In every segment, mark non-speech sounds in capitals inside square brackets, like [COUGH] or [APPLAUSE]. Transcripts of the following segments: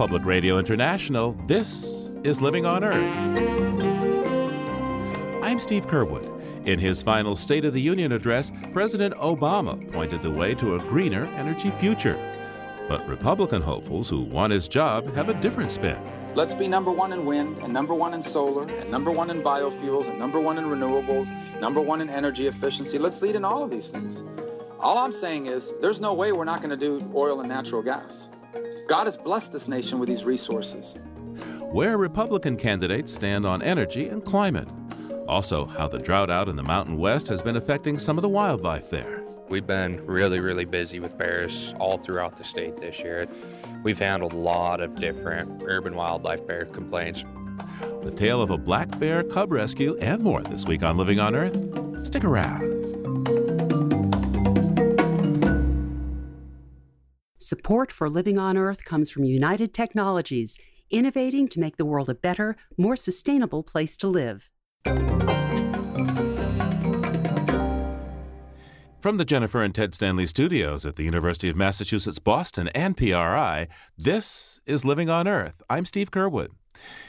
Public Radio International, this is Living on Earth. I'm Steve Curwood. In his final State of the Union address, President Obama pointed the way to a greener energy future. But Republican hopefuls who want his job have a different spin. Let's be number one in wind, and number one in solar, and number one in biofuels, and number one in renewables, number one in energy efficiency. Let's lead in all of these things. All I'm saying is there's no way we're not going to do oil and natural gas. God has blessed this nation with these resources. Where Republican candidates stand on energy and climate. Also, how the drought out in the Mountain West has been affecting some of the wildlife there. We've been really, really busy with bears all throughout the state this year. We've handled a lot of different urban wildlife bear complaints. The tale of a black bear cub rescue and more this week on Living on Earth. Stick around. Support for Living on Earth comes from United Technologies, innovating to make the world a better, more sustainable place to live. From the Jennifer and Ted Stanley studios at the University of Massachusetts Boston and PRI, this is Living on Earth. I'm Steve Curwood.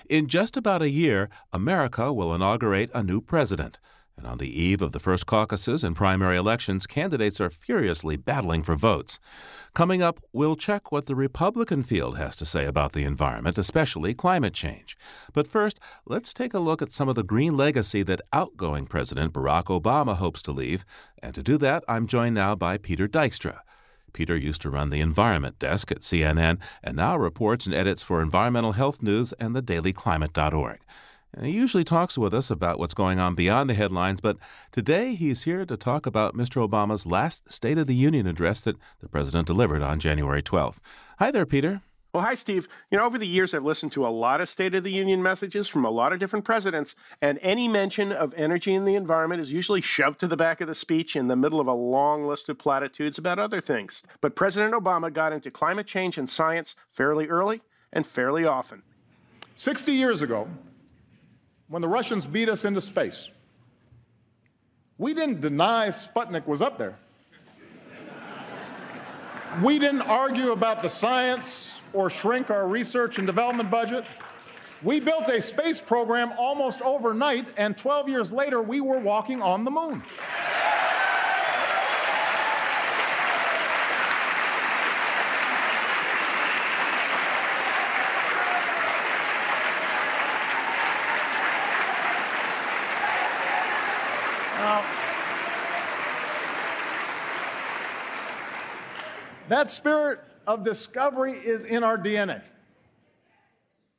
In just about a year, America will inaugurate a new president. And on the eve of the first caucuses and primary elections, candidates are furiously battling for votes. Coming up, we'll check what the Republican field has to say about the environment, especially climate change. But first, let's take a look at some of the green legacy that outgoing President Barack Obama hopes to leave. And to do that, I'm joined now by Peter Dykstra. Peter used to run the environment desk at CNN and now reports and edits for Environmental Health News and the DailyClimate.org. And he usually talks with us about what's going on beyond the headlines, but today he's here to talk about Mr. Obama's last State of the Union address that the president delivered on January 12th. Hi there, Peter. Well, hi, Steve. You know, over the years, I've listened to a lot of State of the Union messages from a lot of different presidents, and any mention of energy and the environment is usually shoved to the back of the speech in the middle of a long list of platitudes about other things. But President Obama got into climate change and science fairly early and fairly often. 60 years ago, when the Russians beat us into space. We didn't deny Sputnik was up there. We didn't argue about the science or shrink our research and development budget. We built a space program almost overnight, and 12 years later, we were walking on the moon. That spirit of discovery is in our DNA.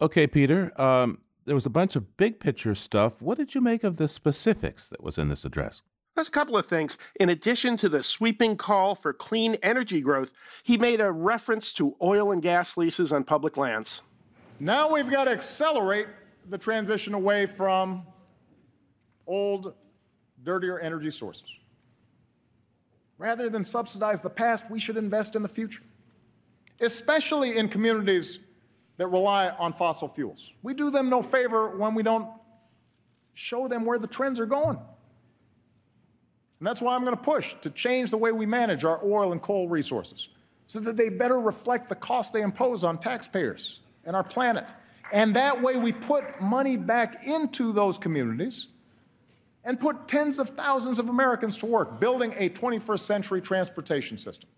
Okay, Peter, um, there was a bunch of big picture stuff. What did you make of the specifics that was in this address? There's a couple of things. In addition to the sweeping call for clean energy growth, he made a reference to oil and gas leases on public lands. Now we've got to accelerate the transition away from old, dirtier energy sources. Rather than subsidize the past, we should invest in the future, especially in communities that rely on fossil fuels. We do them no favor when we don't show them where the trends are going. And that's why I'm going to push to change the way we manage our oil and coal resources so that they better reflect the cost they impose on taxpayers and our planet. And that way we put money back into those communities and put tens of thousands of Americans to work building a 21st century transportation system.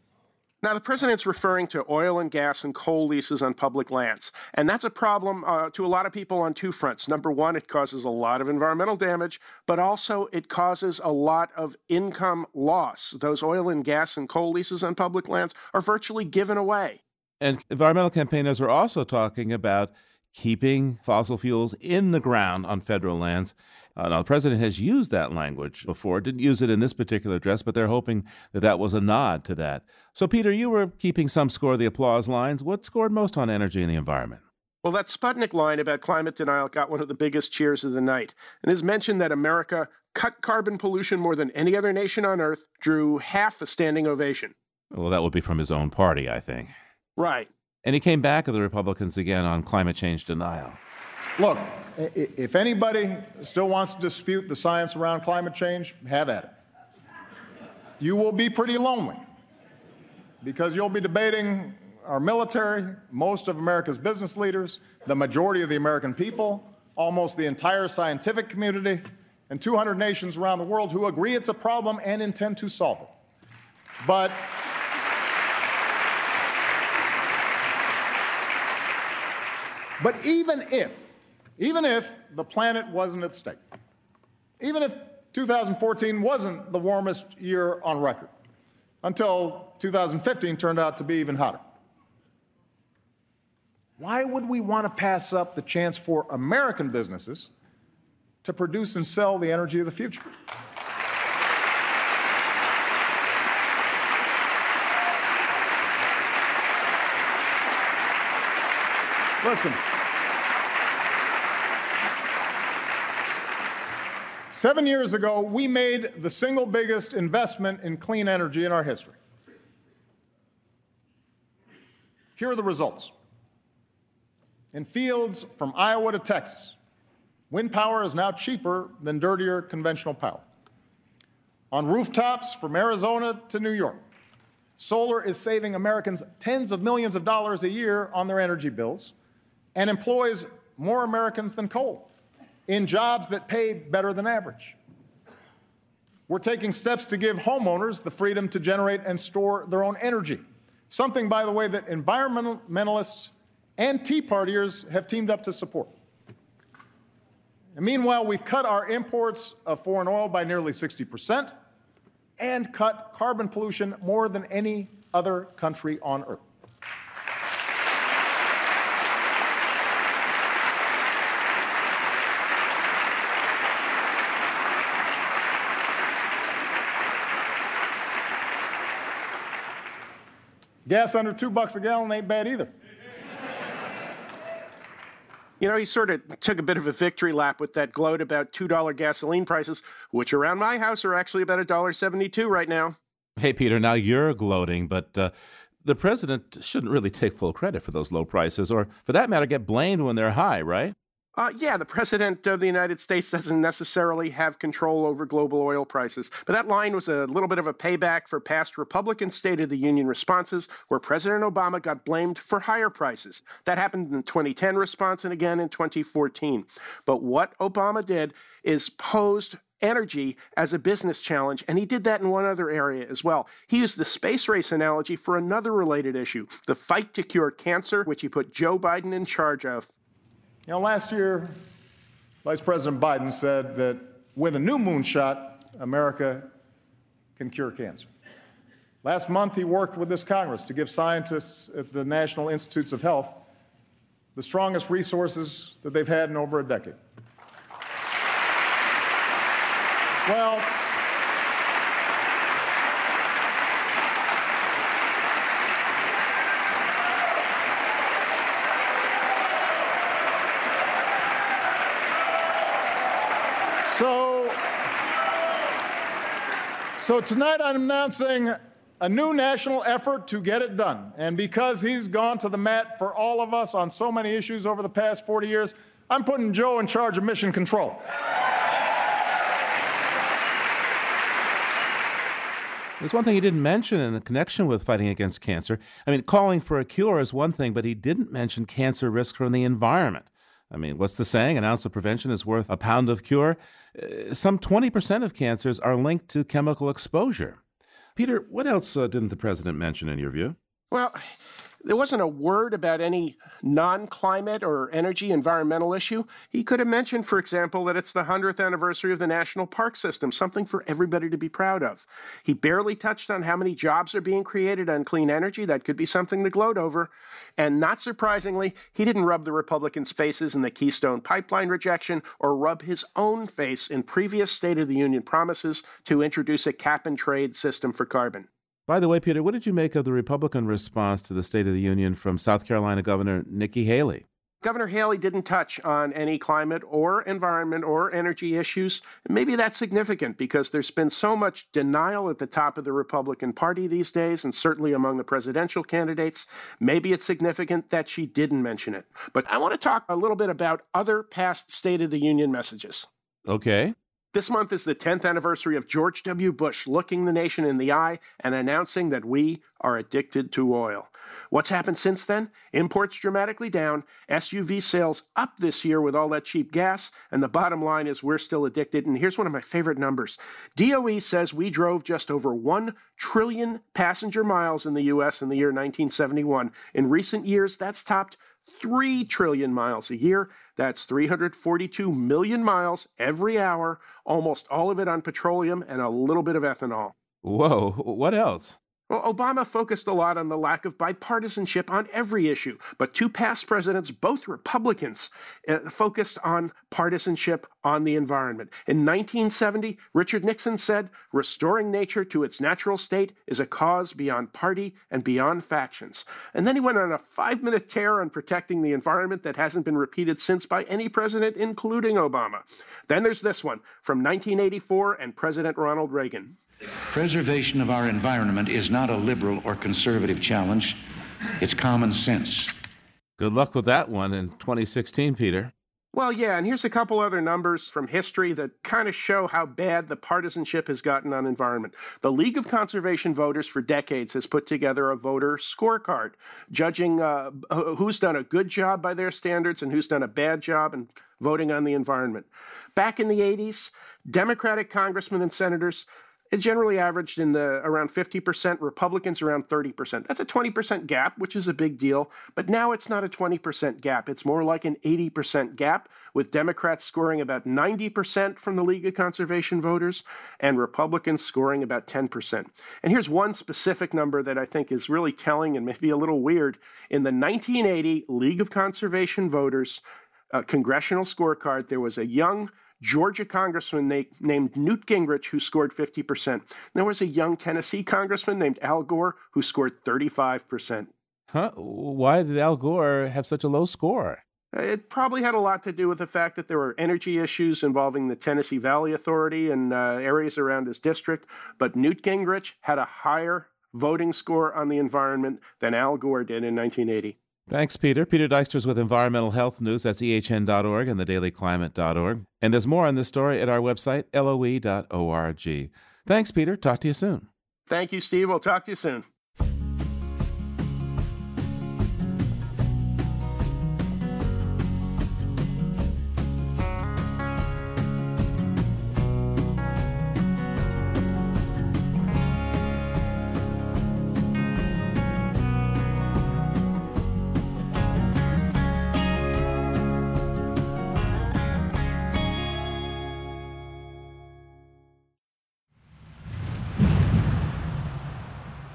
Now, the president's referring to oil and gas and coal leases on public lands. And that's a problem uh, to a lot of people on two fronts. Number one, it causes a lot of environmental damage, but also it causes a lot of income loss. Those oil and gas and coal leases on public lands are virtually given away. And environmental campaigners are also talking about keeping fossil fuels in the ground on federal lands. Uh, now, the president has used that language before, didn't use it in this particular address, but they're hoping that that was a nod to that. So, Peter, you were keeping some score of the applause lines. What scored most on energy and the environment? Well, that Sputnik line about climate denial got one of the biggest cheers of the night. And his mention that America cut carbon pollution more than any other nation on earth drew half a standing ovation. Well, that would be from his own party, I think. Right. And he came back at the Republicans again on climate change denial. Look, if anybody still wants to dispute the science around climate change, have at it. You will be pretty lonely because you'll be debating our military, most of America's business leaders, the majority of the American people, almost the entire scientific community, and 200 nations around the world who agree it's a problem and intend to solve it. But But even if, even if the planet wasn't at stake, even if 2014 wasn't the warmest year on record, until 2015 turned out to be even hotter. Why would we want to pass up the chance for American businesses to produce and sell the energy of the future? Listen. Seven years ago, we made the single biggest investment in clean energy in our history. Here are the results. In fields from Iowa to Texas, wind power is now cheaper than dirtier conventional power. On rooftops from Arizona to New York, solar is saving Americans tens of millions of dollars a year on their energy bills and employs more Americans than coal in jobs that pay better than average. We're taking steps to give homeowners the freedom to generate and store their own energy, something, by the way, that environmentalists and Tea Partiers have teamed up to support. And meanwhile, we've cut our imports of foreign oil by nearly 60% and cut carbon pollution more than any other country on earth. Gas under two bucks a gallon ain't bad either. You know, he sort of took a bit of a victory lap with that gloat about $2 gasoline prices, which around my house are actually about $1.72 right now. Hey, Peter, now you're gloating, but uh, the president shouldn't really take full credit for those low prices, or for that matter, get blamed when they're high, right? Uh, yeah, the president of the United States doesn't necessarily have control over global oil prices. But that line was a little bit of a payback for past Republican State of the Union responses, where President Obama got blamed for higher prices. That happened in the 2010 response and again in 2014. But what Obama did is posed energy as a business challenge, and he did that in one other area as well. He used the space race analogy for another related issue the fight to cure cancer, which he put Joe Biden in charge of. You know, last year, Vice President Biden said that with a new moonshot, America can cure cancer. Last month, he worked with this Congress to give scientists at the National Institutes of Health the strongest resources that they've had in over a decade. Well, So, so tonight I'm announcing a new national effort to get it done. And because he's gone to the mat for all of us on so many issues over the past 40 years, I'm putting Joe in charge of mission control. There's one thing he didn't mention in the connection with fighting against cancer. I mean, calling for a cure is one thing, but he didn't mention cancer risk from the environment. I mean, what's the saying? An ounce of prevention is worth a pound of cure. Uh, some 20% of cancers are linked to chemical exposure. Peter, what else uh, didn't the president mention in your view? Well, there wasn't a word about any non climate or energy environmental issue. He could have mentioned, for example, that it's the 100th anniversary of the National Park System, something for everybody to be proud of. He barely touched on how many jobs are being created on clean energy. That could be something to gloat over. And not surprisingly, he didn't rub the Republicans' faces in the Keystone Pipeline rejection or rub his own face in previous State of the Union promises to introduce a cap and trade system for carbon. By the way, Peter, what did you make of the Republican response to the State of the Union from South Carolina Governor Nikki Haley? Governor Haley didn't touch on any climate or environment or energy issues. Maybe that's significant because there's been so much denial at the top of the Republican Party these days, and certainly among the presidential candidates. Maybe it's significant that she didn't mention it. But I want to talk a little bit about other past State of the Union messages. Okay. This month is the 10th anniversary of George W. Bush looking the nation in the eye and announcing that we are addicted to oil. What's happened since then? Imports dramatically down, SUV sales up this year with all that cheap gas, and the bottom line is we're still addicted. And here's one of my favorite numbers DOE says we drove just over 1 trillion passenger miles in the U.S. in the year 1971. In recent years, that's topped 3 trillion miles a year. That's 342 million miles every hour, almost all of it on petroleum and a little bit of ethanol. Whoa, what else? Well, Obama focused a lot on the lack of bipartisanship on every issue, but two past presidents, both Republicans, uh, focused on partisanship on the environment. In 1970, Richard Nixon said, Restoring nature to its natural state is a cause beyond party and beyond factions. And then he went on a five minute tear on protecting the environment that hasn't been repeated since by any president, including Obama. Then there's this one from 1984 and President Ronald Reagan. Preservation of our environment is not a liberal or conservative challenge, it's common sense. Good luck with that one in 2016, Peter. Well, yeah, and here's a couple other numbers from history that kind of show how bad the partisanship has gotten on environment. The League of Conservation Voters for decades has put together a voter scorecard judging uh, who's done a good job by their standards and who's done a bad job in voting on the environment. Back in the 80s, Democratic congressmen and senators it generally averaged in the around 50%, Republicans around 30%. That's a 20% gap, which is a big deal. But now it's not a 20% gap. It's more like an 80% gap, with Democrats scoring about 90% from the League of Conservation Voters and Republicans scoring about 10%. And here's one specific number that I think is really telling and maybe a little weird. In the 1980 League of Conservation Voters uh, congressional scorecard, there was a young Georgia congressman na- named Newt Gingrich who scored 50%. There was a young Tennessee congressman named Al Gore who scored 35%. Huh? Why did Al Gore have such a low score? It probably had a lot to do with the fact that there were energy issues involving the Tennessee Valley Authority and uh, areas around his district. But Newt Gingrich had a higher voting score on the environment than Al Gore did in 1980. Thanks, Peter. Peter Dykstra's with Environmental Health News. That's ehn.org and theDailyClimate.org. And there's more on this story at our website, loe.org. Thanks, Peter. Talk to you soon. Thank you, Steve. We'll talk to you soon.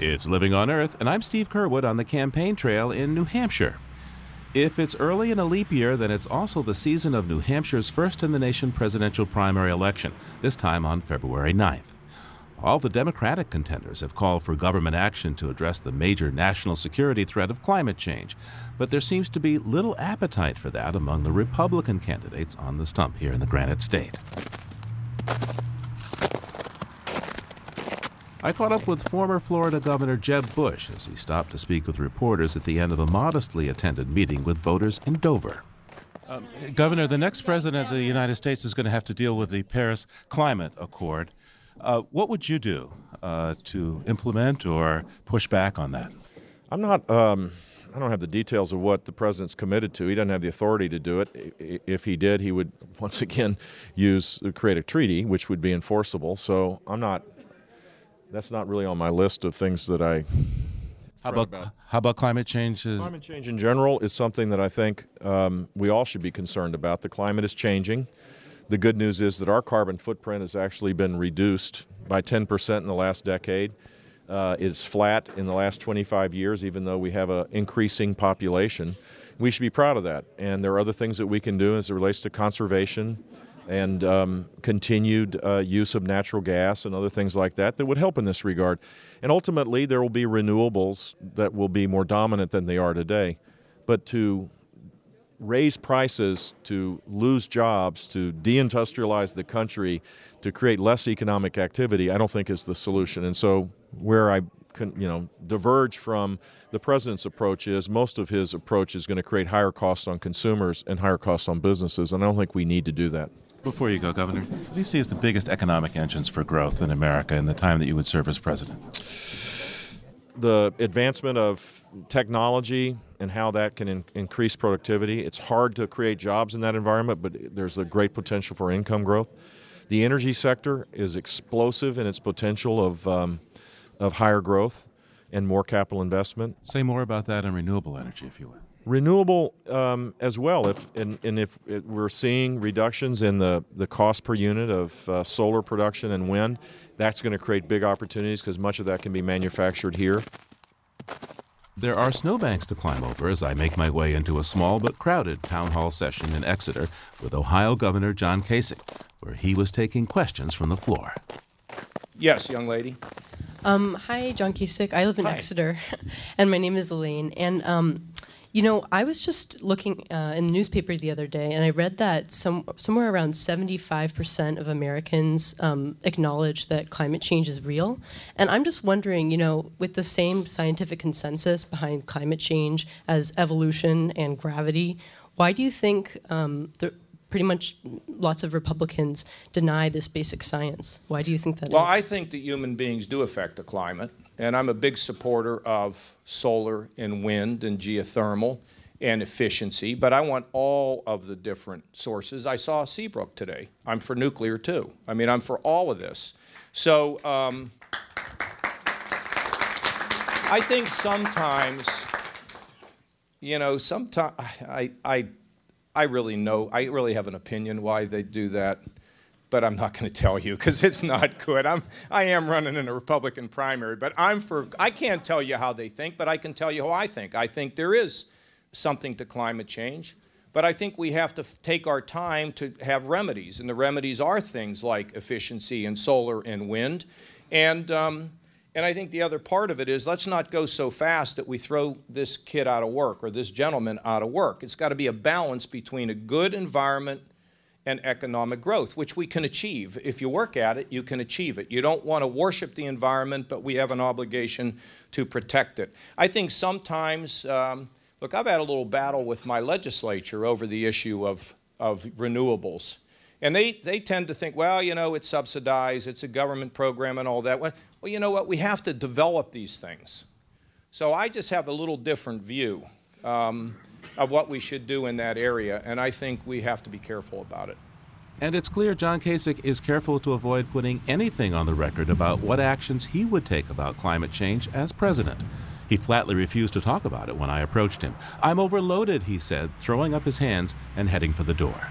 It's Living on Earth, and I'm Steve Curwood on the campaign trail in New Hampshire. If it's early in a leap year, then it's also the season of New Hampshire's first in the nation presidential primary election, this time on February 9th. All the Democratic contenders have called for government action to address the major national security threat of climate change, but there seems to be little appetite for that among the Republican candidates on the stump here in the Granite State. I caught up with former Florida Governor Jeb Bush as he stopped to speak with reporters at the end of a modestly attended meeting with voters in Dover. Um, Governor, the next president of the United States is going to have to deal with the Paris Climate Accord. Uh, what would you do uh, to implement or push back on that? I'm not. Um, I don't have the details of what the president's committed to. He doesn't have the authority to do it. If he did, he would [LAUGHS] once again use create a treaty, which would be enforceable. So I'm not that's not really on my list of things that I. How about, about, how about climate change? Is... Climate change in general is something that I think um, we all should be concerned about. The climate is changing. The good news is that our carbon footprint has actually been reduced by 10% in the last decade. Uh, it's flat in the last 25 years, even though we have an increasing population. We should be proud of that. And there are other things that we can do as it relates to conservation and um, continued uh, use of natural gas and other things like that that would help in this regard. And ultimately, there will be renewables that will be more dominant than they are today. But to raise prices, to lose jobs, to deindustrialize the country, to create less economic activity, I don't think is the solution. And so, where I can, you know, diverge from the president's approach is most of his approach is going to create higher costs on consumers and higher costs on businesses, and I don't think we need to do that. Before you go, Governor, what do you see as the biggest economic engines for growth in America in the time that you would serve as president? The advancement of technology and how that can in- increase productivity. It's hard to create jobs in that environment, but there's a great potential for income growth. The energy sector is explosive in its potential of, um, of higher growth and more capital investment. Say more about that and renewable energy, if you would. Renewable um, as well, if and, and if it, we're seeing reductions in the, the cost per unit of uh, solar production and wind, that's going to create big opportunities because much of that can be manufactured here. There are snowbanks to climb over as I make my way into a small but crowded town hall session in Exeter with Ohio Governor John Kasich, where he was taking questions from the floor. Yes, young lady. Um, hi, John Kasich. I live in Hi. Exeter, [LAUGHS] and my name is Elaine. And um, you know, I was just looking uh, in the newspaper the other day, and I read that some somewhere around seventy-five percent of Americans um, acknowledge that climate change is real. And I'm just wondering, you know, with the same scientific consensus behind climate change as evolution and gravity, why do you think um, the pretty much lots of Republicans deny this basic science? Why do you think that is? Well, I think that human beings do affect the climate, and I'm a big supporter of solar and wind and geothermal and efficiency, but I want all of the different sources. I saw Seabrook today. I'm for nuclear too. I mean, I'm for all of this. So um, I think sometimes, you know, sometimes I, I, I really know, I really have an opinion why they do that but I'm not going to tell you because it's not good. I'm, I am running in a Republican primary, but I'm for, I can't tell you how they think, but I can tell you how I think. I think there is something to climate change, but I think we have to take our time to have remedies, and the remedies are things like efficiency and solar and wind. And, um, and I think the other part of it is let's not go so fast that we throw this kid out of work or this gentleman out of work. It's got to be a balance between a good environment and economic growth, which we can achieve. If you work at it, you can achieve it. You don't want to worship the environment, but we have an obligation to protect it. I think sometimes, um, look, I've had a little battle with my legislature over the issue of, of renewables. And they, they tend to think, well, you know, it's subsidized, it's a government program and all that. Well, you know what? We have to develop these things. So I just have a little different view. Um, of what we should do in that area, and I think we have to be careful about it. And it's clear John Kasich is careful to avoid putting anything on the record about what actions he would take about climate change as president. He flatly refused to talk about it when I approached him. I'm overloaded, he said, throwing up his hands and heading for the door.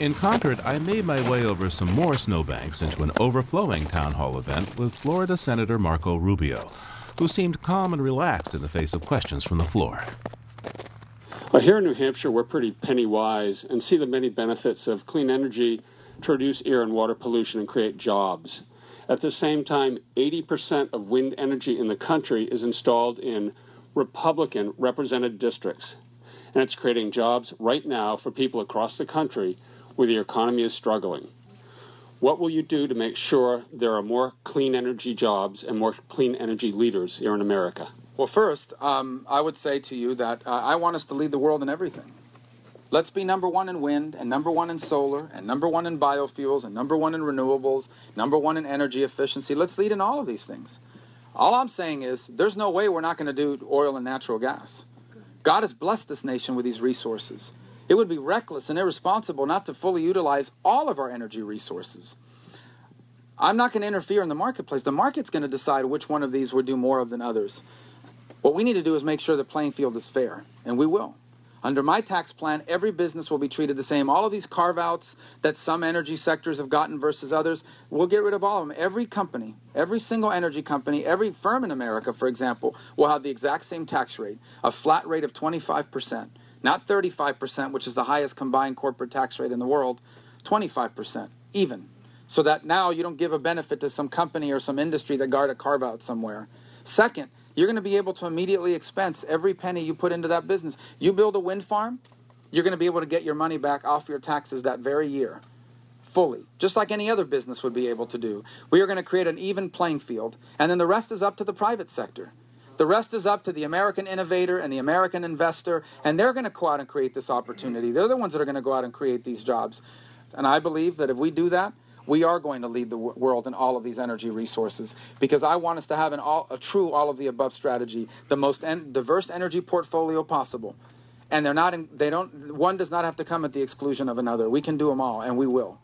In Concord, I made my way over some more snowbanks into an overflowing town hall event with Florida Senator Marco Rubio, who seemed calm and relaxed in the face of questions from the floor. Well, here in New Hampshire, we're pretty penny wise and see the many benefits of clean energy to reduce air and water pollution and create jobs. At the same time, 80% of wind energy in the country is installed in Republican represented districts, and it's creating jobs right now for people across the country where the economy is struggling. What will you do to make sure there are more clean energy jobs and more clean energy leaders here in America? Well, first, um, I would say to you that uh, I want us to lead the world in everything. Let's be number one in wind, and number one in solar, and number one in biofuels, and number one in renewables, number one in energy efficiency. Let's lead in all of these things. All I'm saying is there's no way we're not going to do oil and natural gas. God has blessed this nation with these resources. It would be reckless and irresponsible not to fully utilize all of our energy resources. I'm not going to interfere in the marketplace. The market's going to decide which one of these we do more of than others. What we need to do is make sure the playing field is fair, and we will. Under my tax plan, every business will be treated the same. All of these carve outs that some energy sectors have gotten versus others, we'll get rid of all of them. Every company, every single energy company, every firm in America, for example, will have the exact same tax rate a flat rate of 25%, not 35%, which is the highest combined corporate tax rate in the world, 25%, even. So that now you don't give a benefit to some company or some industry that got a carve out somewhere. Second, you're going to be able to immediately expense every penny you put into that business. You build a wind farm, you're going to be able to get your money back off your taxes that very year, fully, just like any other business would be able to do. We are going to create an even playing field, and then the rest is up to the private sector. The rest is up to the American innovator and the American investor, and they're going to go out and create this opportunity. They're the ones that are going to go out and create these jobs. And I believe that if we do that, we are going to lead the world in all of these energy resources because I want us to have an all, a true all of the above strategy, the most en- diverse energy portfolio possible. And they're not in, they don't one does not have to come at the exclusion of another. We can do them all and we will.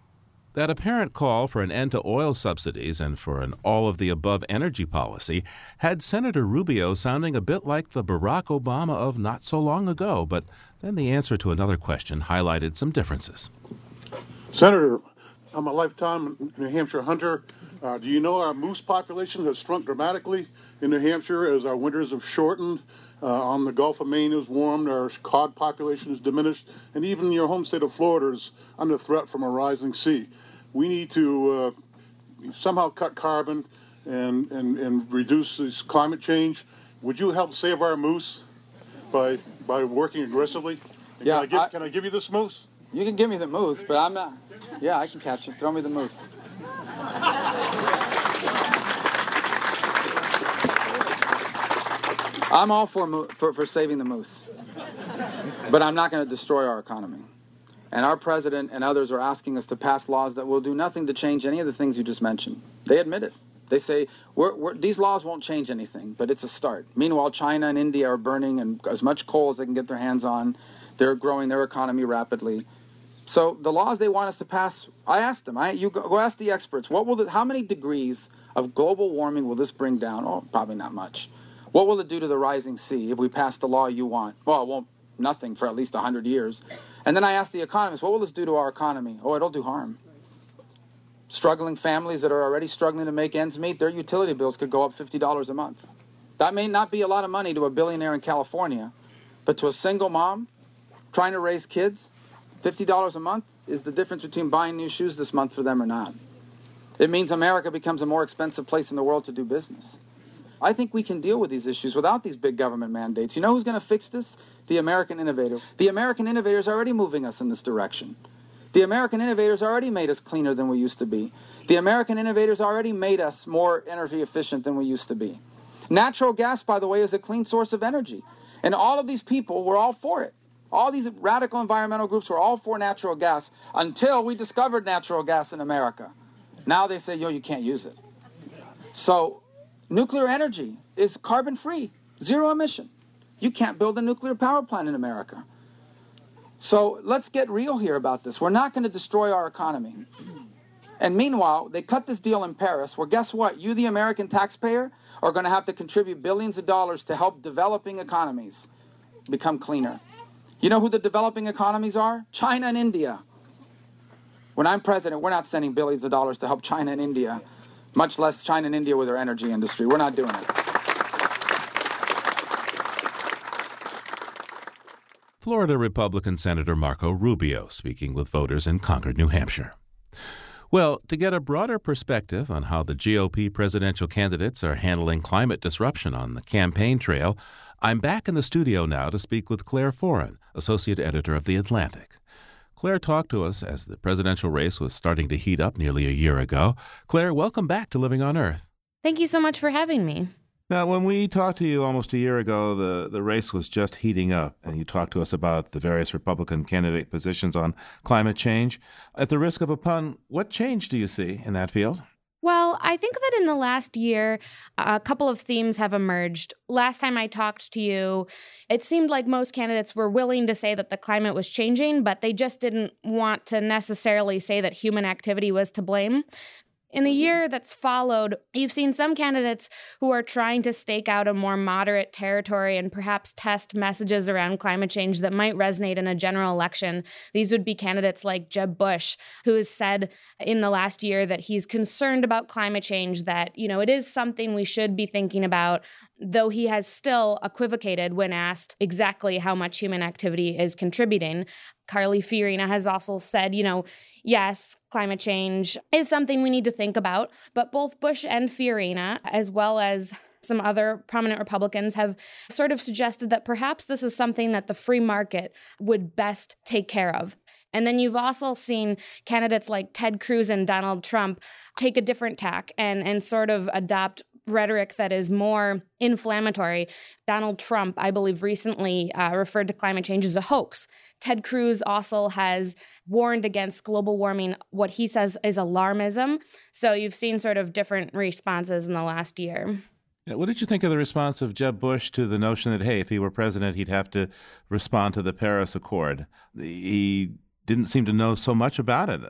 That apparent call for an end to oil subsidies and for an all of the above energy policy had Senator Rubio sounding a bit like the Barack Obama of not so long ago, but then the answer to another question highlighted some differences. Senator, I'm a lifetime New Hampshire hunter. Uh, do you know our moose population has shrunk dramatically in New Hampshire as our winters have shortened? Uh, on the Gulf of Maine is warmed, our cod population has diminished, and even your home state of Florida is under threat from a rising sea. We need to uh, somehow cut carbon and, and, and reduce this climate change. Would you help save our moose by, by working aggressively? And Yeah, can I, give, I- can I give you this moose? You can give me the moose, but I'm not. Yeah, I can catch it. Throw me the moose. I'm all for, for, for saving the moose, but I'm not going to destroy our economy. And our president and others are asking us to pass laws that will do nothing to change any of the things you just mentioned. They admit it. They say we're, we're, these laws won't change anything, but it's a start. Meanwhile, China and India are burning and as much coal as they can get their hands on. They're growing their economy rapidly. So the laws they want us to pass, I asked them. I you go, go ask the experts. What will the, how many degrees of global warming will this bring down? Oh, probably not much. What will it do to the rising sea if we pass the law you want? Well, it won't nothing for at least 100 years. And then I asked the economists, what will this do to our economy? Oh, it'll do harm. Struggling families that are already struggling to make ends meet, their utility bills could go up $50 a month. That may not be a lot of money to a billionaire in California, but to a single mom trying to raise kids, $50 a month is the difference between buying new shoes this month for them or not. It means America becomes a more expensive place in the world to do business. I think we can deal with these issues without these big government mandates. You know who's going to fix this? The American innovator. The American innovator is already moving us in this direction. The American innovators already made us cleaner than we used to be. The American innovators already made us more energy efficient than we used to be. Natural gas, by the way, is a clean source of energy. And all of these people were all for it. All these radical environmental groups were all for natural gas until we discovered natural gas in America. Now they say, yo, you can't use it. So, nuclear energy is carbon free, zero emission. You can't build a nuclear power plant in America. So, let's get real here about this. We're not going to destroy our economy. And meanwhile, they cut this deal in Paris where guess what? You, the American taxpayer, are going to have to contribute billions of dollars to help developing economies become cleaner. You know who the developing economies are? China and India. When I'm president, we're not sending billions of dollars to help China and India, much less China and India with their energy industry. We're not doing it. Florida Republican Senator Marco Rubio speaking with voters in Concord, New Hampshire. Well, to get a broader perspective on how the GOP presidential candidates are handling climate disruption on the campaign trail, I'm back in the studio now to speak with Clare Foran, Associate Editor of The Atlantic. Clare talked to us as the presidential race was starting to heat up nearly a year ago. Clare, welcome back to Living on Earth. Thank you so much for having me. Now, when we talked to you almost a year ago, the, the race was just heating up, and you talked to us about the various Republican candidate positions on climate change. At the risk of a pun, what change do you see in that field? Well, I think that in the last year, a couple of themes have emerged. Last time I talked to you, it seemed like most candidates were willing to say that the climate was changing, but they just didn't want to necessarily say that human activity was to blame. In the mm-hmm. year that's followed, you've seen some candidates who are trying to stake out a more moderate territory and perhaps test messages around climate change that might resonate in a general election. These would be candidates like Jeb Bush, who has said in the last year that he's concerned about climate change, that, you know, it is something we should be thinking about, though he has still equivocated when asked exactly how much human activity is contributing. Carly Fiorina has also said, you know, yes, climate change is something we need to think about, but both Bush and Fiorina, as well as some other prominent Republicans have sort of suggested that perhaps this is something that the free market would best take care of. And then you've also seen candidates like Ted Cruz and Donald Trump take a different tack and, and sort of adopt rhetoric that is more inflammatory. Donald Trump, I believe, recently uh, referred to climate change as a hoax. Ted Cruz also has warned against global warming, what he says is alarmism. So you've seen sort of different responses in the last year. What did you think of the response of Jeb Bush to the notion that, hey, if he were president, he'd have to respond to the Paris Accord? He didn't seem to know so much about it,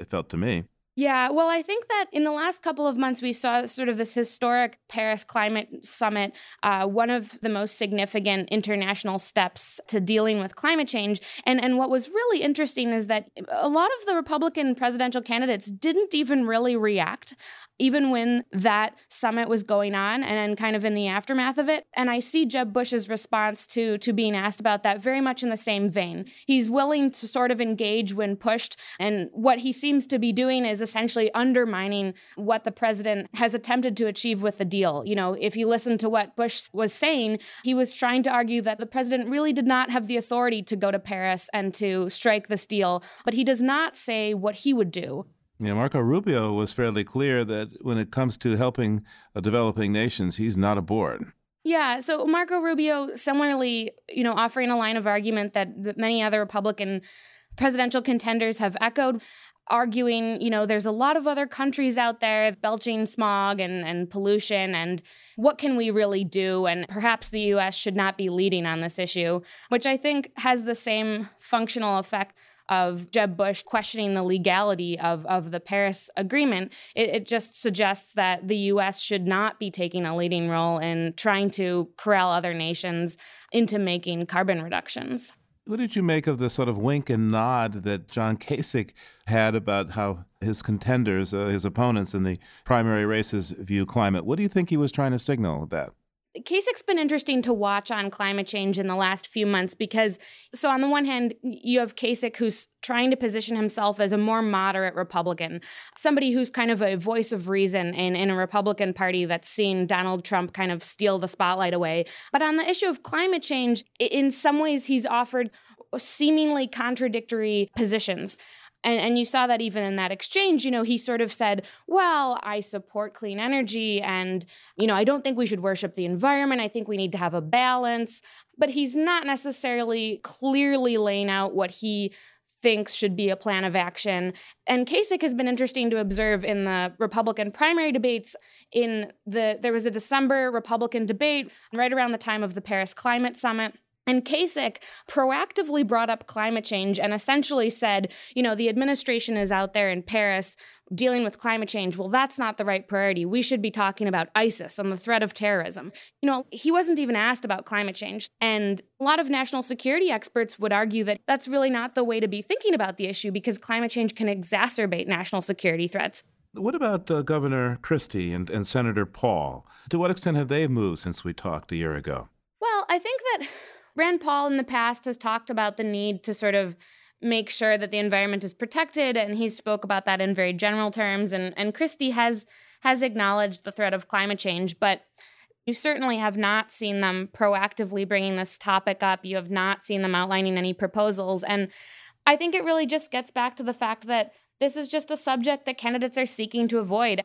it felt to me. Yeah, well, I think that in the last couple of months, we saw sort of this historic Paris Climate Summit, uh, one of the most significant international steps to dealing with climate change. And, and what was really interesting is that a lot of the Republican presidential candidates didn't even really react even when that summit was going on and kind of in the aftermath of it. And I see Jeb Bush's response to, to being asked about that very much in the same vein. He's willing to sort of engage when pushed. And what he seems to be doing is essentially undermining what the president has attempted to achieve with the deal. You know, if you listen to what Bush was saying, he was trying to argue that the president really did not have the authority to go to Paris and to strike this deal, but he does not say what he would do. Yeah, Marco Rubio was fairly clear that when it comes to helping uh, developing nations, he's not aboard. Yeah, so Marco Rubio similarly, you know, offering a line of argument that, that many other Republican presidential contenders have echoed arguing, you know, there's a lot of other countries out there belching smog and, and pollution, and what can we really do? And perhaps the US should not be leading on this issue, which I think has the same functional effect of Jeb Bush questioning the legality of, of the Paris Agreement, it, it just suggests that the U.S. should not be taking a leading role in trying to corral other nations into making carbon reductions. What did you make of the sort of wink and nod that John Kasich had about how his contenders, uh, his opponents in the primary races, view climate? What do you think he was trying to signal with that? Kasich's been interesting to watch on climate change in the last few months because, so on the one hand, you have Kasich who's trying to position himself as a more moderate Republican, somebody who's kind of a voice of reason in, in a Republican Party that's seen Donald Trump kind of steal the spotlight away. But on the issue of climate change, in some ways, he's offered seemingly contradictory positions. And, and you saw that even in that exchange, you know, he sort of said, well, I support clean energy and, you know, I don't think we should worship the environment. I think we need to have a balance. But he's not necessarily clearly laying out what he thinks should be a plan of action. And Kasich has been interesting to observe in the Republican primary debates. In the there was a December Republican debate right around the time of the Paris Climate Summit and Kasich proactively brought up climate change and essentially said, you know, the administration is out there in Paris dealing with climate change. Well, that's not the right priority. We should be talking about ISIS and the threat of terrorism. You know, he wasn't even asked about climate change. And a lot of national security experts would argue that that's really not the way to be thinking about the issue because climate change can exacerbate national security threats. What about uh, Governor Christie and, and Senator Paul? To what extent have they moved since we talked a year ago? Well, I think that Rand Paul in the past has talked about the need to sort of make sure that the environment is protected, and he spoke about that in very general terms. And and Christie has has acknowledged the threat of climate change, but you certainly have not seen them proactively bringing this topic up. You have not seen them outlining any proposals, and I think it really just gets back to the fact that this is just a subject that candidates are seeking to avoid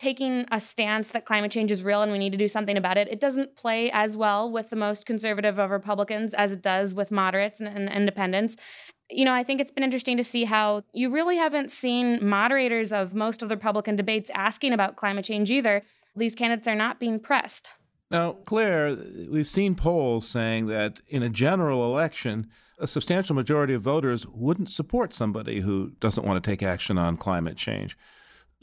taking a stance that climate change is real and we need to do something about it, it doesn't play as well with the most conservative of Republicans as it does with moderates and, and independents. You know, I think it's been interesting to see how you really haven't seen moderators of most of the Republican debates asking about climate change either. These candidates are not being pressed. Now, Clare, we've seen polls saying that in a general election, a substantial majority of voters wouldn't support somebody who doesn't want to take action on climate change.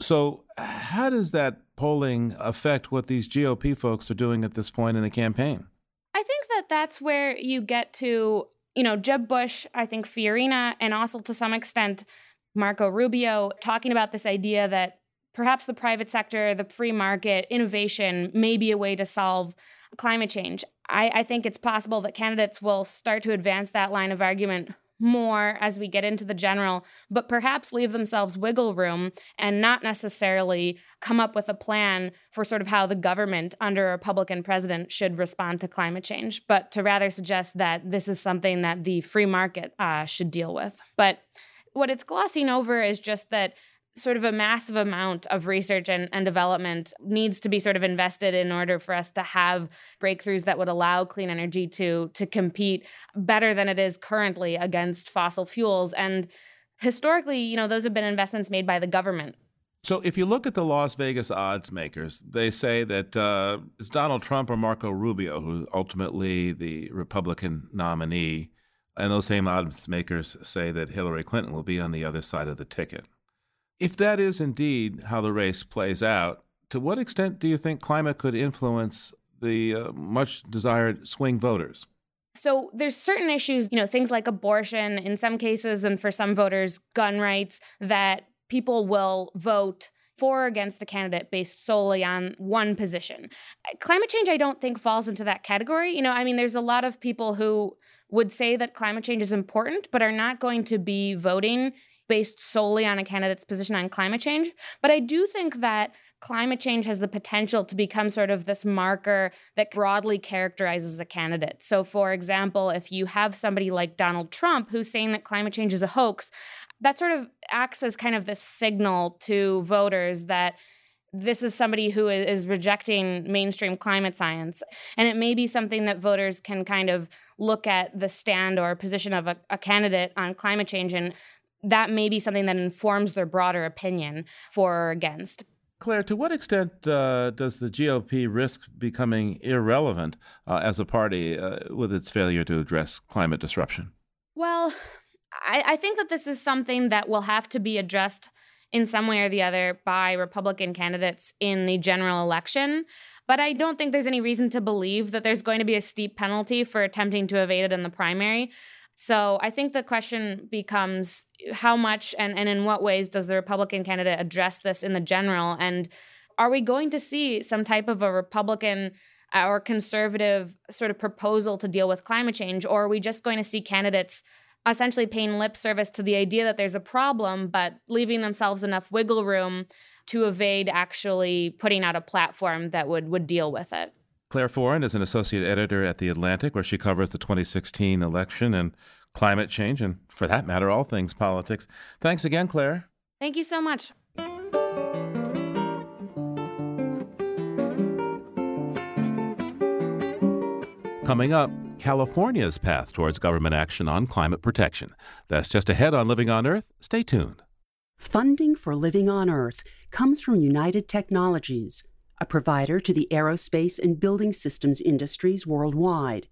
So, how does that polling affect what these GOP folks are doing at this point in the campaign? I think that that's where you get to, you know, Jeb Bush, I think Fiorina, and also to some extent Marco Rubio talking about this idea that perhaps the private sector, the free market, innovation may be a way to solve climate change. I, I think it's possible that candidates will start to advance that line of argument more as we get into the general, but perhaps leave themselves wiggle room and not necessarily come up with a plan for sort of how the government under a Republican president should respond to climate change, but to rather suggest that this is something that the free market uh, should deal with. But what it's glossing over is just that sort of a massive amount of research and, and development needs to be sort of invested in order for us to have breakthroughs that would allow clean energy to to compete better than it is currently against fossil fuels and historically you know those have been investments made by the government so, if you look at the Las Vegas odds makers, they say that uh, it's Donald Trump or Marco Rubio who's ultimately the Republican nominee. And those same odds makers say that Hillary Clinton will be on the other side of the ticket. If that is indeed how the race plays out, to what extent do you think climate could influence the uh, much desired swing voters? So there's certain issues, you know, things like abortion in some cases and for some voters gun rights that people will vote for or against a candidate based solely on one position. Climate change I don't think falls into that category. You know, I mean there's a lot of people who would say that climate change is important but are not going to be voting based solely on a candidate's position on climate change. But I do think that climate change has the potential to become sort of this marker that broadly characterizes a candidate. So, for example, if you have somebody like Donald Trump who's saying that climate change is a hoax, that sort of acts as kind of the signal to voters that this is somebody who is rejecting mainstream climate science. And it may be something that voters can kind of look at the stand or position of a, a candidate on climate change and that may be something that informs their broader opinion for or against. Clare, to what extent uh, does the GOP risk becoming irrelevant uh, as a party uh, with its failure to address climate disruption? Well, I, I think that this is something that will have to be addressed in some way or the other by Republican candidates in the general election. But I don't think there's any reason to believe that there's going to be a steep penalty for attempting to evade it in the primary. So I think the question becomes how much and, and in what ways does the Republican candidate address this in the general? And are we going to see some type of a Republican uh, or conservative sort of proposal to deal with climate change? Or are we just going to see candidates essentially paying lip service to the idea that there's a problem, but leaving themselves enough wiggle room to evade actually putting out a platform that would, would deal with it? Clare Foran is an associate editor at The Atlantic, where she covers the 2016 election and climate change, and for that matter, all things politics. Thanks again, Clare. Thank you so much. Coming up, California's path towards government action on climate protection. That's just ahead on Living on Earth. Stay tuned. Funding for Living on Earth comes from United Technologies a provider to the aerospace and building systems industries worldwide.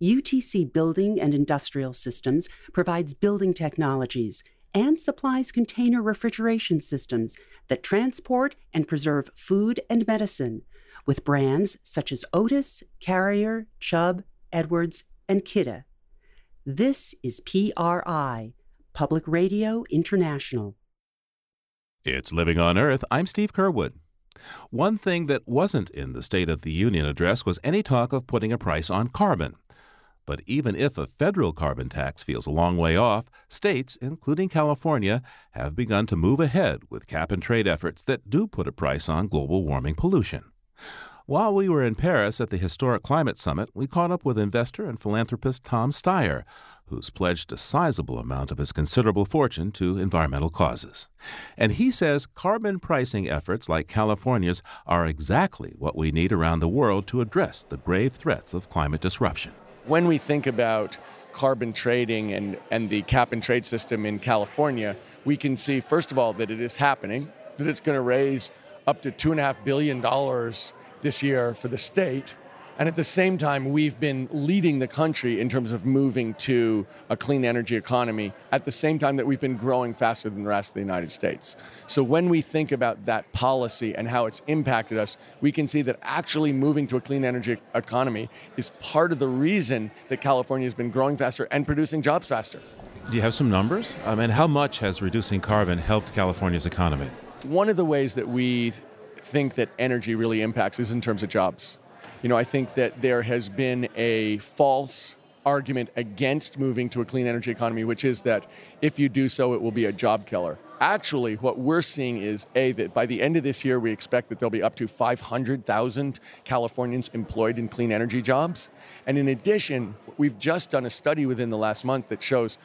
UTC Building and Industrial Systems provides building technologies and supplies container refrigeration systems that transport and preserve food and medicine, with brands such as Otis, Carrier, Chubb, Edwards, and Kidde. This is PRI, Public Radio International. It's Living on Earth. I'm Steve Curwood. One thing that wasn't in the State of the Union address was any talk of putting a price on carbon. But even if a federal carbon tax feels a long way off, states, including California, have begun to move ahead with cap and trade efforts that do put a price on global warming pollution. While we were in Paris at the historic climate summit, we caught up with investor and philanthropist Tom Steyer, who's pledged a sizable amount of his considerable fortune to environmental causes. And he says carbon pricing efforts like California's are exactly what we need around the world to address the grave threats of climate disruption. When we think about carbon trading and, and the cap and trade system in California, we can see, first of all, that it is happening, that it's going to raise up to $2.5 billion this year for the state. And at the same time, we've been leading the country in terms of moving to a clean energy economy at the same time that we've been growing faster than the rest of the United States. So when we think about that policy and how it's impacted us, we can see that actually moving to a clean energy economy is part of the reason that California has been growing faster and producing jobs faster. Do you have some numbers? I mean, how much has reducing carbon helped California's economy? One of the ways that we think that energy really impacts is in terms of jobs. You know, I think that there has been a false argument against moving to a clean energy economy, which is that if you do so, it will be a job killer. Actually, what we're seeing is A, that by the end of this year, we expect that there'll be up to 500,000 Californians employed in clean energy jobs. And in addition, we've just done a study within the last month that shows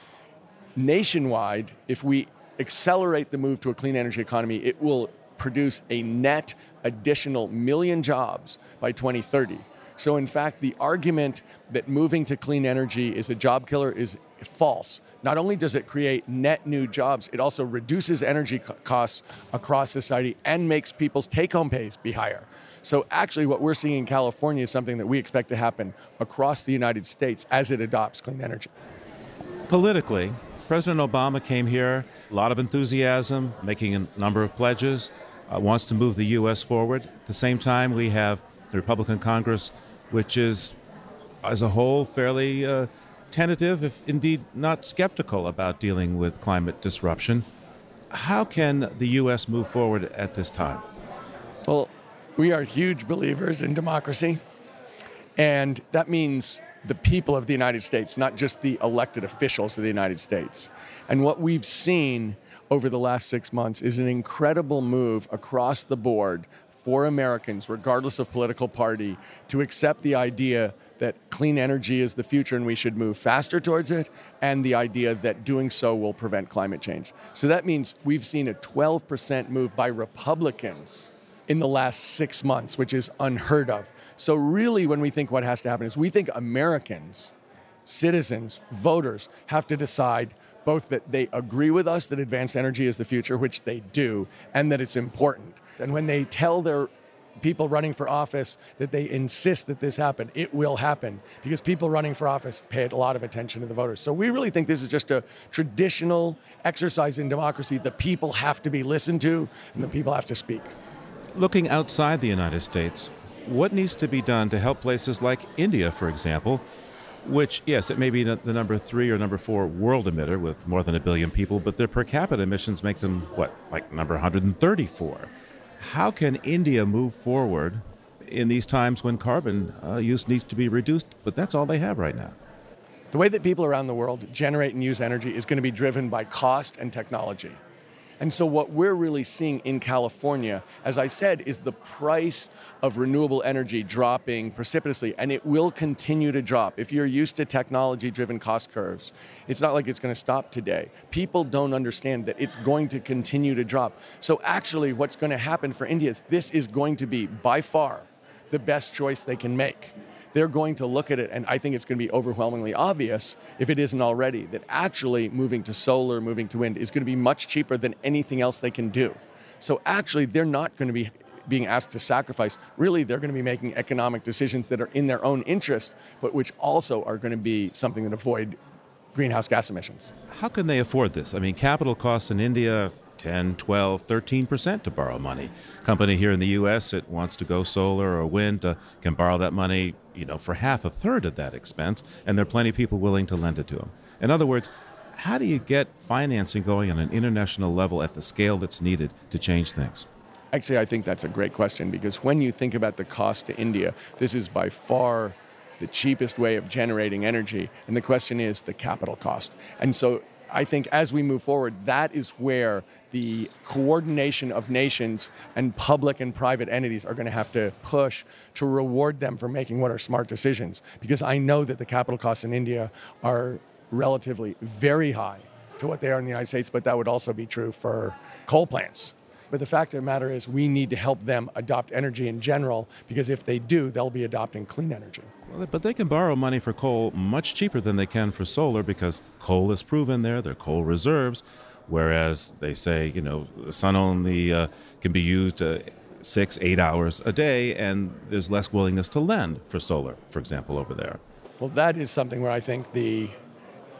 nationwide, if we accelerate the move to a clean energy economy, it will produce a net additional million jobs by 2030. So, in fact, the argument that moving to clean energy is a job killer is false. Not only does it create net new jobs, it also reduces energy co- costs across society and makes people's take home pays be higher. So, actually, what we're seeing in California is something that we expect to happen across the United States as it adopts clean energy. Politically, President Obama came here, a lot of enthusiasm, making a number of pledges, uh, wants to move the U.S. forward. At the same time, we have the Republican Congress, which is, as a whole, fairly uh, tentative, if indeed not skeptical, about dealing with climate disruption. How can the U.S. move forward at this time? Well, we are huge believers in democracy, and that means the people of the United States, not just the elected officials of the United States. And what we've seen over the last six months is an incredible move across the board for Americans, regardless of political party, to accept the idea that clean energy is the future and we should move faster towards it, and the idea that doing so will prevent climate change. So that means we've seen a 12% move by Republicans in the last six months, which is unheard of. So, really, when we think what has to happen is we think Americans, citizens, voters have to decide both that they agree with us that advanced energy is the future, which they do, and that it's important. And when they tell their people running for office that they insist that this happen, it will happen because people running for office pay a lot of attention to the voters. So we really think this is just a traditional exercise in democracy. The people have to be listened to and the people have to speak. Looking outside the United States, what needs to be done to help places like India, for example, which, yes, it may be the number three or number four world emitter with more than a billion people, but their per capita emissions make them, what, like number 134? How can India move forward in these times when carbon uh, use needs to be reduced? But that's all they have right now. The way that people around the world generate and use energy is going to be driven by cost and technology. And so, what we're really seeing in California, as I said, is the price of renewable energy dropping precipitously, and it will continue to drop. If you're used to technology driven cost curves, it's not like it's going to stop today. People don't understand that it's going to continue to drop. So, actually, what's going to happen for India is this is going to be by far the best choice they can make they're going to look at it, and I think it's going to be overwhelmingly obvious, if it isn't already, that actually moving to solar, moving to wind is going to be much cheaper than anything else they can do. So actually, they're not going to be being asked to sacrifice. Really, they're going to be making economic decisions that are in their own interest, but which also are going to be something that avoid greenhouse gas emissions. How can they afford this? I mean, capital costs in India 10, 12, 13% to borrow money. Company here in the U.S. that wants to go solar or wind uh, can borrow that money, you know, for half a third of that expense, and there are plenty of people willing to lend it to them. In other words, how do you get financing going on an international level at the scale that's needed to change things? Actually, I think that's a great question because when you think about the cost to India, this is by far the cheapest way of generating energy. And the question is the capital cost. And so I think as we move forward, that is where the coordination of nations and public and private entities are going to have to push to reward them for making what are smart decisions. Because I know that the capital costs in India are relatively very high to what they are in the United States, but that would also be true for coal plants. But the fact of the matter is, we need to help them adopt energy in general because if they do, they'll be adopting clean energy. But they can borrow money for coal much cheaper than they can for solar because coal is proven there, their coal reserves. Whereas they say, you know, the sun only uh, can be used uh, six, eight hours a day, and there's less willingness to lend for solar, for example, over there. Well, that is something where I think the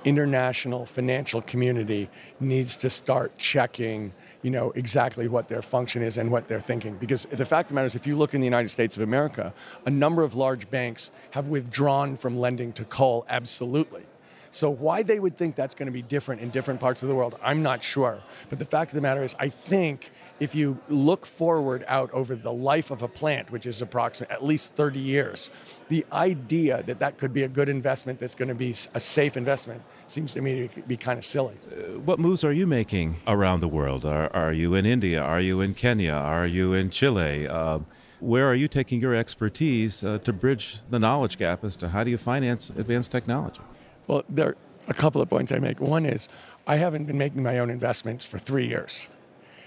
international financial community needs to start checking you know exactly what their function is and what they're thinking. Because the fact of the matter is if you look in the united states of america a number of large banks have withdrawn from lending to coal absolutely. So why they would think that's going to be different in different parts of the world i'm not sure. But the fact of the matter is i think if you look forward out over the life of a plant, which is approximately at least 30 years, the idea that that could be a good investment that's going to be a safe investment seems to me to be kind of silly. Uh, what moves are you making around the world? Are, are you in India? Are you in Kenya? Are you in Chile? Uh, where are you taking your expertise uh, to bridge the knowledge gap as to how do you finance advanced technology? Well, there are a couple of points I make. One is I haven't been making my own investments for three years.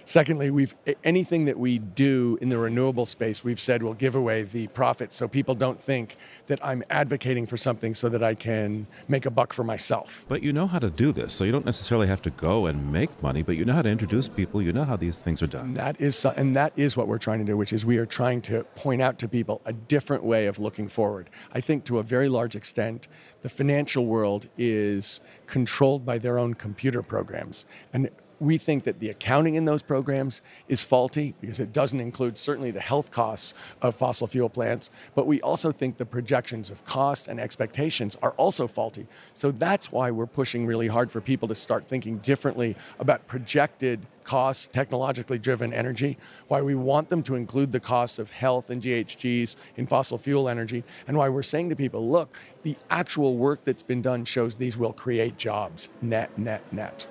Secondly, we've anything that we do in the renewable space, we've said we'll give away the profits so people don't think that I'm advocating for something so that I can make a buck for myself. But you know how to do this, so you don't necessarily have to go and make money, but you know how to introduce people, you know how these things are done. And that is and that is what we're trying to do, which is we are trying to point out to people a different way of looking forward. I think to a very large extent, the financial world is controlled by their own computer programs. And we think that the accounting in those programs is faulty because it doesn't include certainly the health costs of fossil fuel plants, but we also think the projections of costs and expectations are also faulty. So that's why we're pushing really hard for people to start thinking differently about projected costs, technologically driven energy, why we want them to include the costs of health and GHGs in fossil fuel energy, and why we're saying to people, look, the actual work that's been done shows these will create jobs, net, net, net.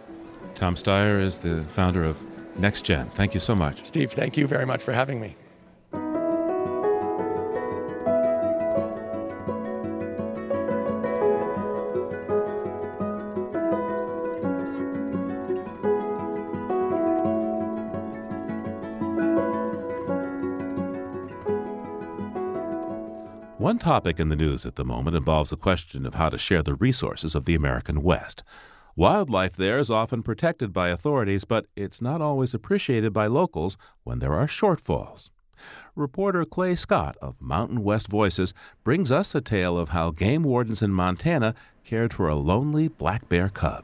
Tom Steyer is the founder of NextGen. Thank you so much. Steve, thank you very much for having me. One topic in the news at the moment involves the question of how to share the resources of the American West. Wildlife there is often protected by authorities, but it's not always appreciated by locals when there are shortfalls. Reporter Clay Scott of Mountain West Voices brings us a tale of how game wardens in Montana cared for a lonely black bear cub.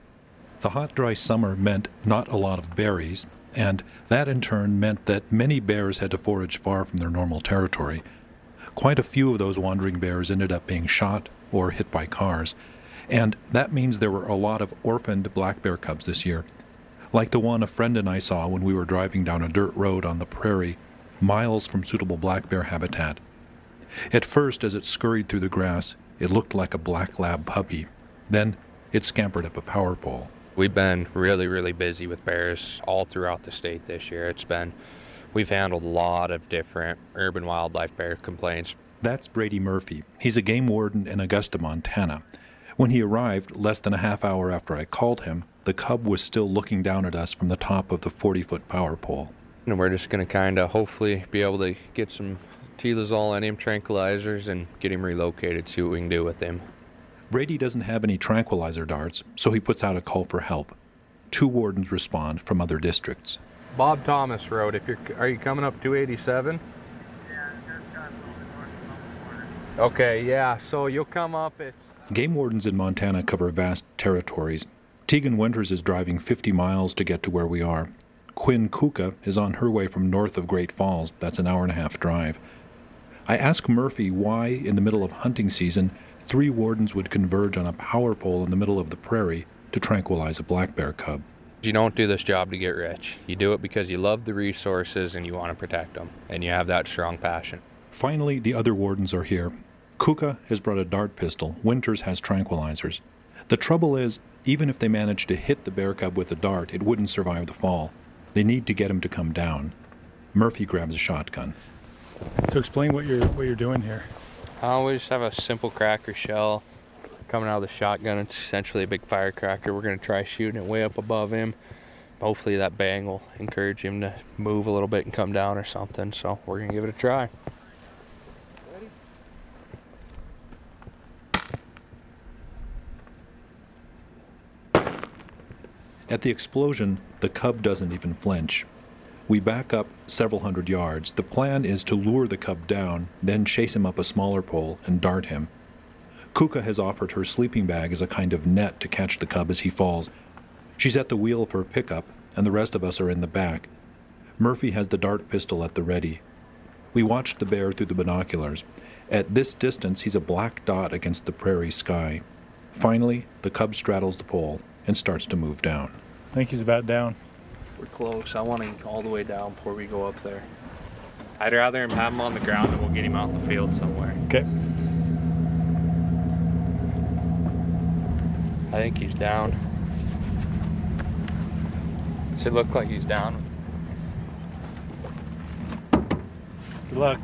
The hot, dry summer meant not a lot of berries, and that in turn meant that many bears had to forage far from their normal territory. Quite a few of those wandering bears ended up being shot or hit by cars. And that means there were a lot of orphaned black bear cubs this year, like the one a friend and I saw when we were driving down a dirt road on the prairie, miles from suitable black bear habitat. At first, as it scurried through the grass, it looked like a black lab puppy. Then it scampered up a power pole. We've been really, really busy with bears all throughout the state this year. It's been, we've handled a lot of different urban wildlife bear complaints. That's Brady Murphy. He's a game warden in Augusta, Montana. When he arrived, less than a half hour after I called him, the cub was still looking down at us from the top of the 40 foot power pole. And we're just going to kind of hopefully be able to get some Telazol and him tranquilizers and get him relocated, see what we can do with him. Brady doesn't have any tranquilizer darts, so he puts out a call for help. Two wardens respond from other districts. Bob Thomas Road, if you're are you coming up 287? Okay, yeah, so you'll come up it's Game wardens in Montana cover vast territories. Tegan Winters is driving 50 miles to get to where we are. Quinn Kuka is on her way from north of Great Falls. That's an hour and a half drive. I ask Murphy why, in the middle of hunting season, three wardens would converge on a power pole in the middle of the prairie to tranquilize a black bear cub. You don't do this job to get rich. You do it because you love the resources and you want to protect them, and you have that strong passion. Finally, the other wardens are here, Kuka has brought a dart pistol. Winters has tranquilizers. The trouble is, even if they manage to hit the bear cub with a dart, it wouldn't survive the fall. They need to get him to come down. Murphy grabs a shotgun. So explain what you're what you're doing here. Uh, we just have a simple cracker shell coming out of the shotgun. It's essentially a big firecracker. We're gonna try shooting it way up above him. Hopefully that bang will encourage him to move a little bit and come down or something. So we're gonna give it a try. At the explosion, the cub doesn't even flinch. We back up several hundred yards. The plan is to lure the cub down, then chase him up a smaller pole and dart him. Kuka has offered her sleeping bag as a kind of net to catch the cub as he falls. She's at the wheel of her pickup, and the rest of us are in the back. Murphy has the dart pistol at the ready. We watch the bear through the binoculars. At this distance, he's a black dot against the prairie sky. Finally, the cub straddles the pole and starts to move down. I think he's about down. We're close. I want him all the way down before we go up there. I'd rather him have him on the ground and we'll get him out in the field somewhere. Okay. I think he's down. Does it look like he's down? Good luck.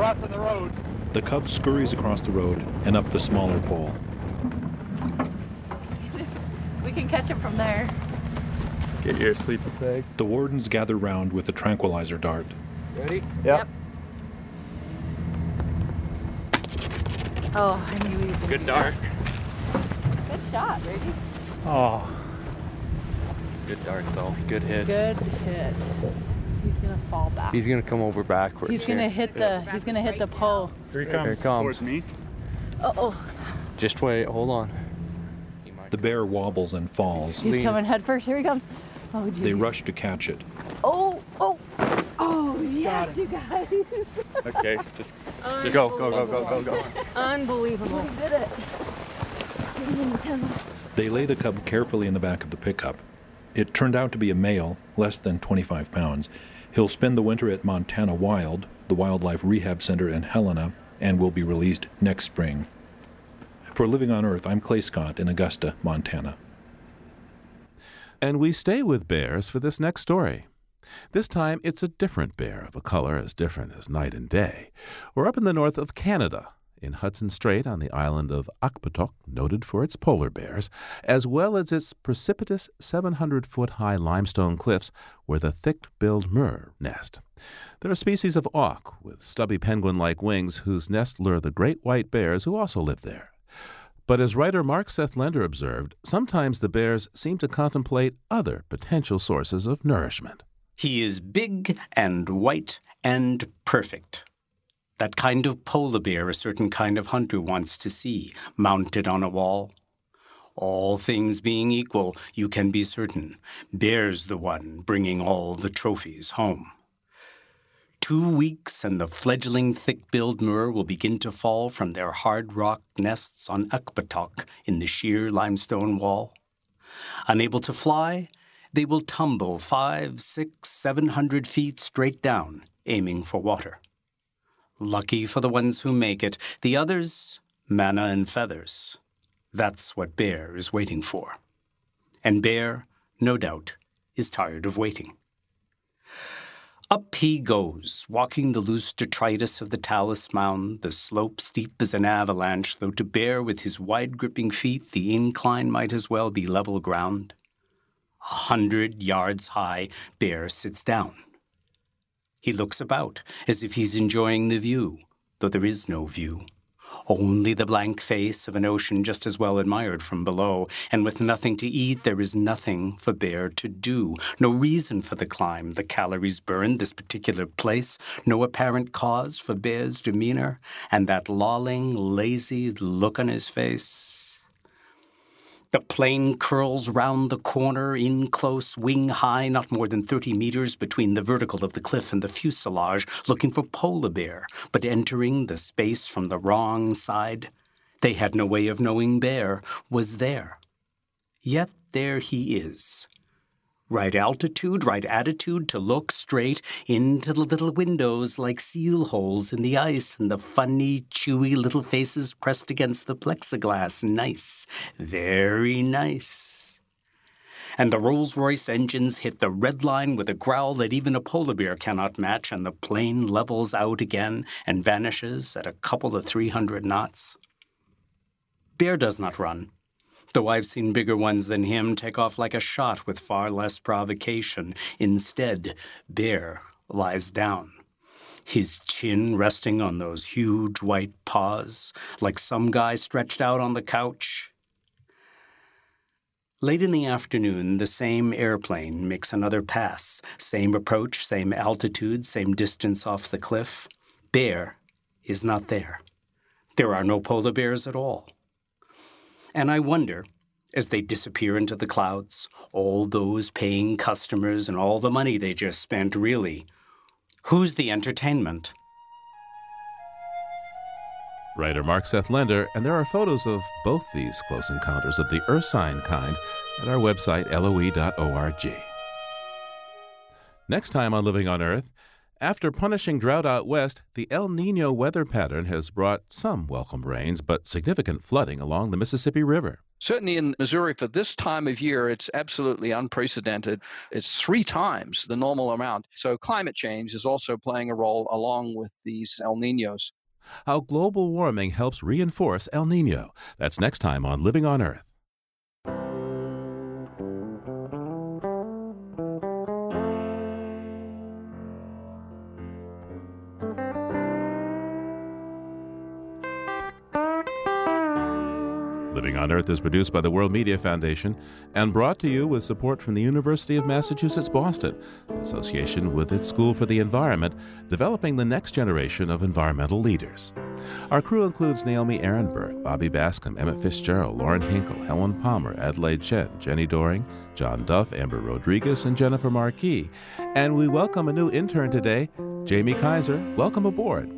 crossing the road. The cub scurries across the road and up the smaller pole. [LAUGHS] We can catch him from there. Get your sleeping bag. The wardens gather round with a tranquilizer dart. Ready? Yep. Oh, I knew he was gonna Good do dart. Good shot, Brady. Oh. Good dart though. Good hit. Good hit. He's gonna fall back. He's gonna come over backwards. He's gonna here. hit the. He's gonna hit the pole. Here he comes. Here comes. it comes. Towards me. Uh oh. Just wait. Hold on. The bear wobbles and falls. He's coming head first. Here he comes. Oh, Jesus. They rush to catch it. Oh, oh, oh, yes, you guys. [LAUGHS] Okay, just, just go, go, go, go, go, go. Unbelievable. We did it. They lay the cub carefully in the back of the pickup. It turned out to be a male, less than 25 pounds. He'll spend the winter at Montana Wild, the wildlife rehab center in Helena, and will be released next spring. For Living on Earth, I'm Clay Scott in Augusta, Montana. And we stay with bears for this next story. This time, it's a different bear of a color as different as night and day. We're up in the north of Canada, in Hudson Strait on the island of Akpatok, noted for its polar bears, as well as its precipitous 700 foot high limestone cliffs where the thick billed murre nest. They're a species of auk with stubby penguin like wings whose nests lure the great white bears who also live there. But as writer Mark Seth Lender observed, sometimes the bears seem to contemplate other potential sources of nourishment. He is big and white and perfect. That kind of polar bear a certain kind of hunter wants to see, mounted on a wall. All things being equal, you can be certain Bear's the one bringing all the trophies home. Two weeks and the fledgling thick-billed murre will begin to fall from their hard rock nests on Akpatok in the sheer limestone wall. Unable to fly, they will tumble five, six, seven hundred feet straight down, aiming for water. Lucky for the ones who make it, the others, manna and feathers. That's what Bear is waiting for. And Bear, no doubt, is tired of waiting. Up he goes, walking the loose detritus of the talus mound, the slope steep as an avalanche, though to Bear with his wide gripping feet the incline might as well be level ground. A hundred yards high, Bear sits down. He looks about, as if he's enjoying the view, though there is no view. Only the blank face of an ocean just as well admired from below, and with nothing to eat, there is nothing for Bear to do. No reason for the climb, the calories burned, this particular place, no apparent cause for Bear's demeanor, and that lolling, lazy look on his face. The plane curls round the corner, in close, wing high, not more than 30 meters between the vertical of the cliff and the fuselage, looking for polar bear, but entering the space from the wrong side. They had no way of knowing bear was there. Yet there he is. Right altitude, right attitude to look straight into the little windows like seal holes in the ice and the funny, chewy little faces pressed against the plexiglass. Nice. Very nice. And the Rolls Royce engines hit the red line with a growl that even a polar bear cannot match, and the plane levels out again and vanishes at a couple of 300 knots. Bear does not run though I've seen bigger ones than him take off like a shot with far less provocation. Instead, Bear lies down, his chin resting on those huge white paws, like some guy stretched out on the couch. Late in the afternoon, the same airplane makes another pass, same approach, same altitude, same distance off the cliff. Bear is not there. There are no polar bears at all. And I wonder, as they disappear into the clouds, all those paying customers and all the money they just spent, really, who's the entertainment? Writer Mark Seth Lender, and there are photos of both these close encounters of the sign kind at our website, loe.org. Next time on Living on Earth, after punishing drought out west, the El Nino weather pattern has brought some welcome rains, but significant flooding along the Mississippi River. Certainly in Missouri for this time of year, it's absolutely unprecedented. It's three times the normal amount. So climate change is also playing a role along with these El Ninos. How global warming helps reinforce El Nino. That's next time on Living on Earth. Living on Earth is produced by the World Media Foundation and brought to you with support from the University of Massachusetts Boston, in association with its School for the Environment, developing the next generation of environmental leaders. Our crew includes Naomi Arenberg, Bobby Bascomb, Emmett Fitzgerald, Lauren Hinkle, Helen Palmer, Adelaide Chen, Jenni Doering, John Duff, Amber Rodriguez, and Jennifer Marquis. And we welcome a new intern today, Jamie Kaiser. Welcome aboard.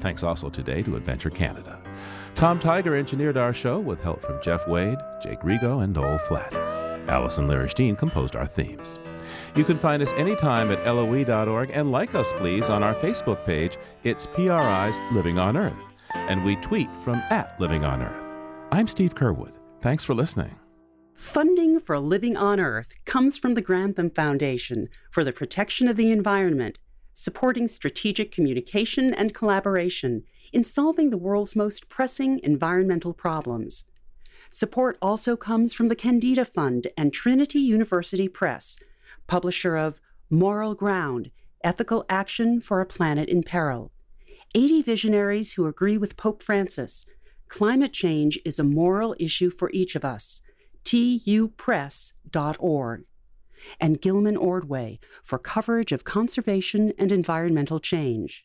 Thanks also today to Adventure Canada. Tom Tiger engineered our show with help from Jeff Wade, Jake Rigo, and Noel Flatt. Allison Lirish composed our themes. You can find us anytime at LOE.org and like us, please, on our Facebook page. It's PRI's Living on Earth. And we tweet from at Living on Earth. I'm Steve Curwood. Thanks for listening. Funding for Living on Earth comes from the Grantham Foundation for the Protection of the Environment, supporting strategic communication and collaboration in solving the world's most pressing environmental problems. Support also comes from the Kendeda Fund and Trinity University Press, publisher of Moral Ground Ethical Action for a Planet in Peril. 80 visionaries who agree with Pope Francis. Climate change is a moral issue for each of us. tupress.org. And Gilman Ordway for coverage of conservation and environmental change.